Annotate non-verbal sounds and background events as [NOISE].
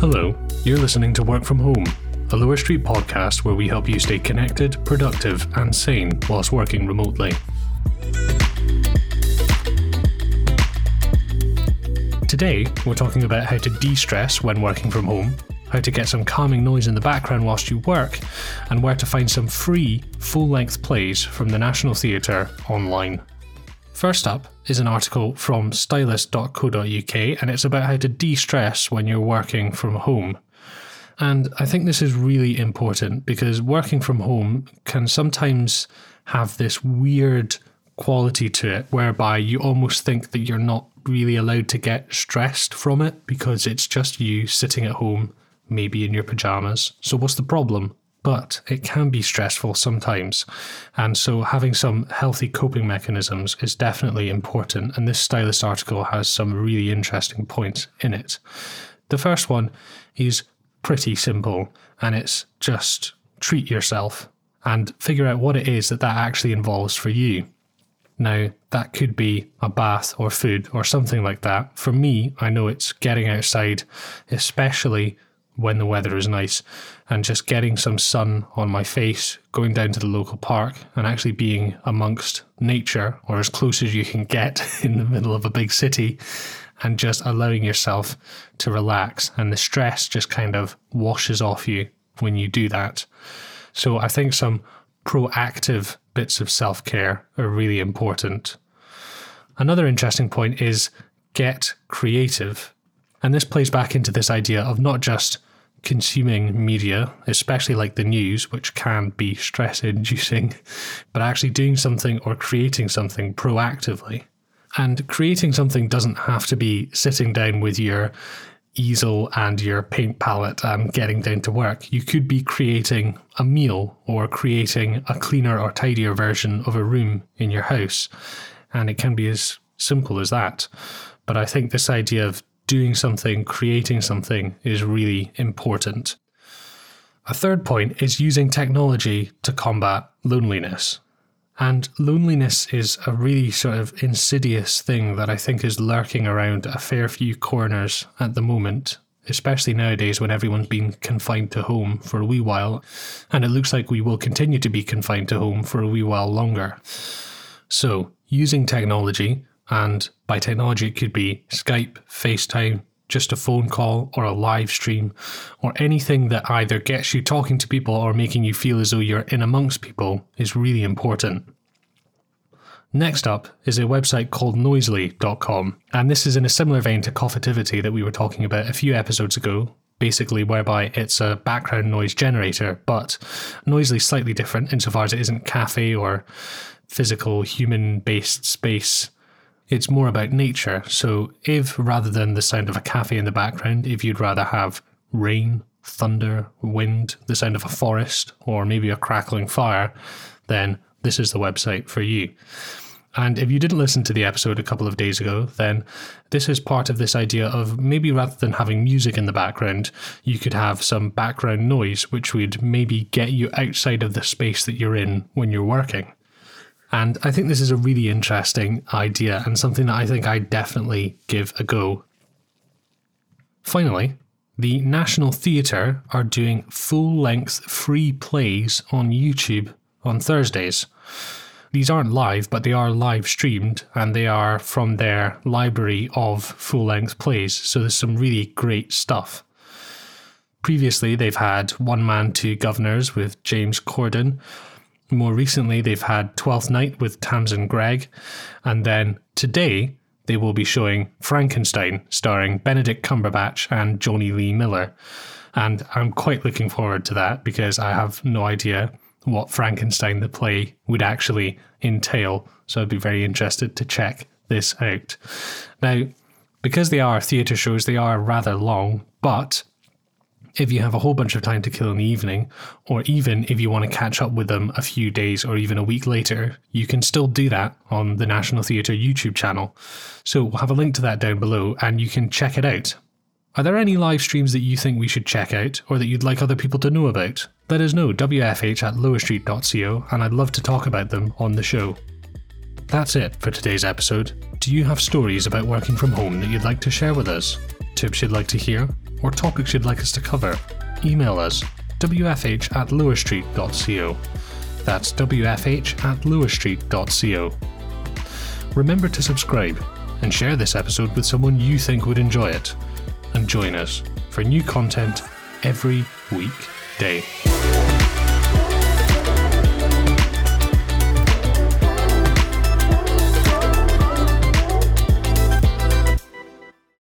Hello, you're listening to Work From Home, a Lower Street podcast where we help you stay connected, productive, and sane whilst working remotely. Today, we're talking about how to de stress when working from home, how to get some calming noise in the background whilst you work, and where to find some free, full length plays from the National Theatre online. First up is an article from stylist.co.uk, and it's about how to de stress when you're working from home. And I think this is really important because working from home can sometimes have this weird quality to it whereby you almost think that you're not really allowed to get stressed from it because it's just you sitting at home, maybe in your pajamas. So, what's the problem? But it can be stressful sometimes. And so, having some healthy coping mechanisms is definitely important. And this stylist article has some really interesting points in it. The first one is pretty simple, and it's just treat yourself and figure out what it is that that actually involves for you. Now, that could be a bath or food or something like that. For me, I know it's getting outside, especially when the weather is nice and just getting some sun on my face, going down to the local park and actually being amongst nature or as close as you can get [LAUGHS] in the middle of a big city and just allowing yourself to relax. And the stress just kind of washes off you when you do that. So I think some proactive bits of self care are really important. Another interesting point is get creative. And this plays back into this idea of not just consuming media, especially like the news, which can be stress inducing, [LAUGHS] but actually doing something or creating something proactively. And creating something doesn't have to be sitting down with your easel and your paint palette and getting down to work. You could be creating a meal or creating a cleaner or tidier version of a room in your house. And it can be as simple as that. But I think this idea of doing something, creating something is really important. A third point is using technology to combat loneliness. And loneliness is a really sort of insidious thing that I think is lurking around a fair few corners at the moment, especially nowadays when everyone's been confined to home for a wee while. And it looks like we will continue to be confined to home for a wee while longer. So, using technology and by technology, it could be Skype, FaceTime, just a phone call or a live stream, or anything that either gets you talking to people or making you feel as though you're in amongst people is really important. Next up is a website called noisely.com, and this is in a similar vein to Coffitivity that we were talking about a few episodes ago, basically whereby it's a background noise generator, but Noisely slightly different insofar as it isn't cafe or physical human based space it's more about nature. So, if rather than the sound of a cafe in the background, if you'd rather have rain, thunder, wind, the sound of a forest, or maybe a crackling fire, then this is the website for you. And if you didn't listen to the episode a couple of days ago, then this is part of this idea of maybe rather than having music in the background, you could have some background noise, which would maybe get you outside of the space that you're in when you're working. And I think this is a really interesting idea and something that I think I definitely give a go. Finally, the National Theatre are doing full length free plays on YouTube on Thursdays. These aren't live, but they are live streamed and they are from their library of full length plays. So there's some really great stuff. Previously, they've had One Man, Two Guvnors with James Corden, more recently, they've had Twelfth Night with Tamsin Greig, and then today they will be showing Frankenstein, starring Benedict Cumberbatch and Jonny Lee Miller. And I'm quite looking forward to that because I have no idea what Frankenstein the play would actually entail. So I'd be very interested to check this out. Now, because they are theatre shows, they are rather long, but if you have a whole bunch of time to kill in the evening, or even if you want to catch up with them a few days or even a week later, you can still do that on the National Theatre YouTube channel. So we'll have a link to that down below and you can check it out. Are there any live streams that you think we should check out or that you'd like other people to know about? Let us know, wfh at lowerstreet.co, and I'd love to talk about them on the show. That's it for today's episode. Do you have stories about working from home that you'd like to share with us? Tips you'd like to hear? Or topics you'd like us to cover, email us wfh at lowerstreet.co. That's wfh at lowerstreet.co. Remember to subscribe and share this episode with someone you think would enjoy it. And join us for new content every weekday.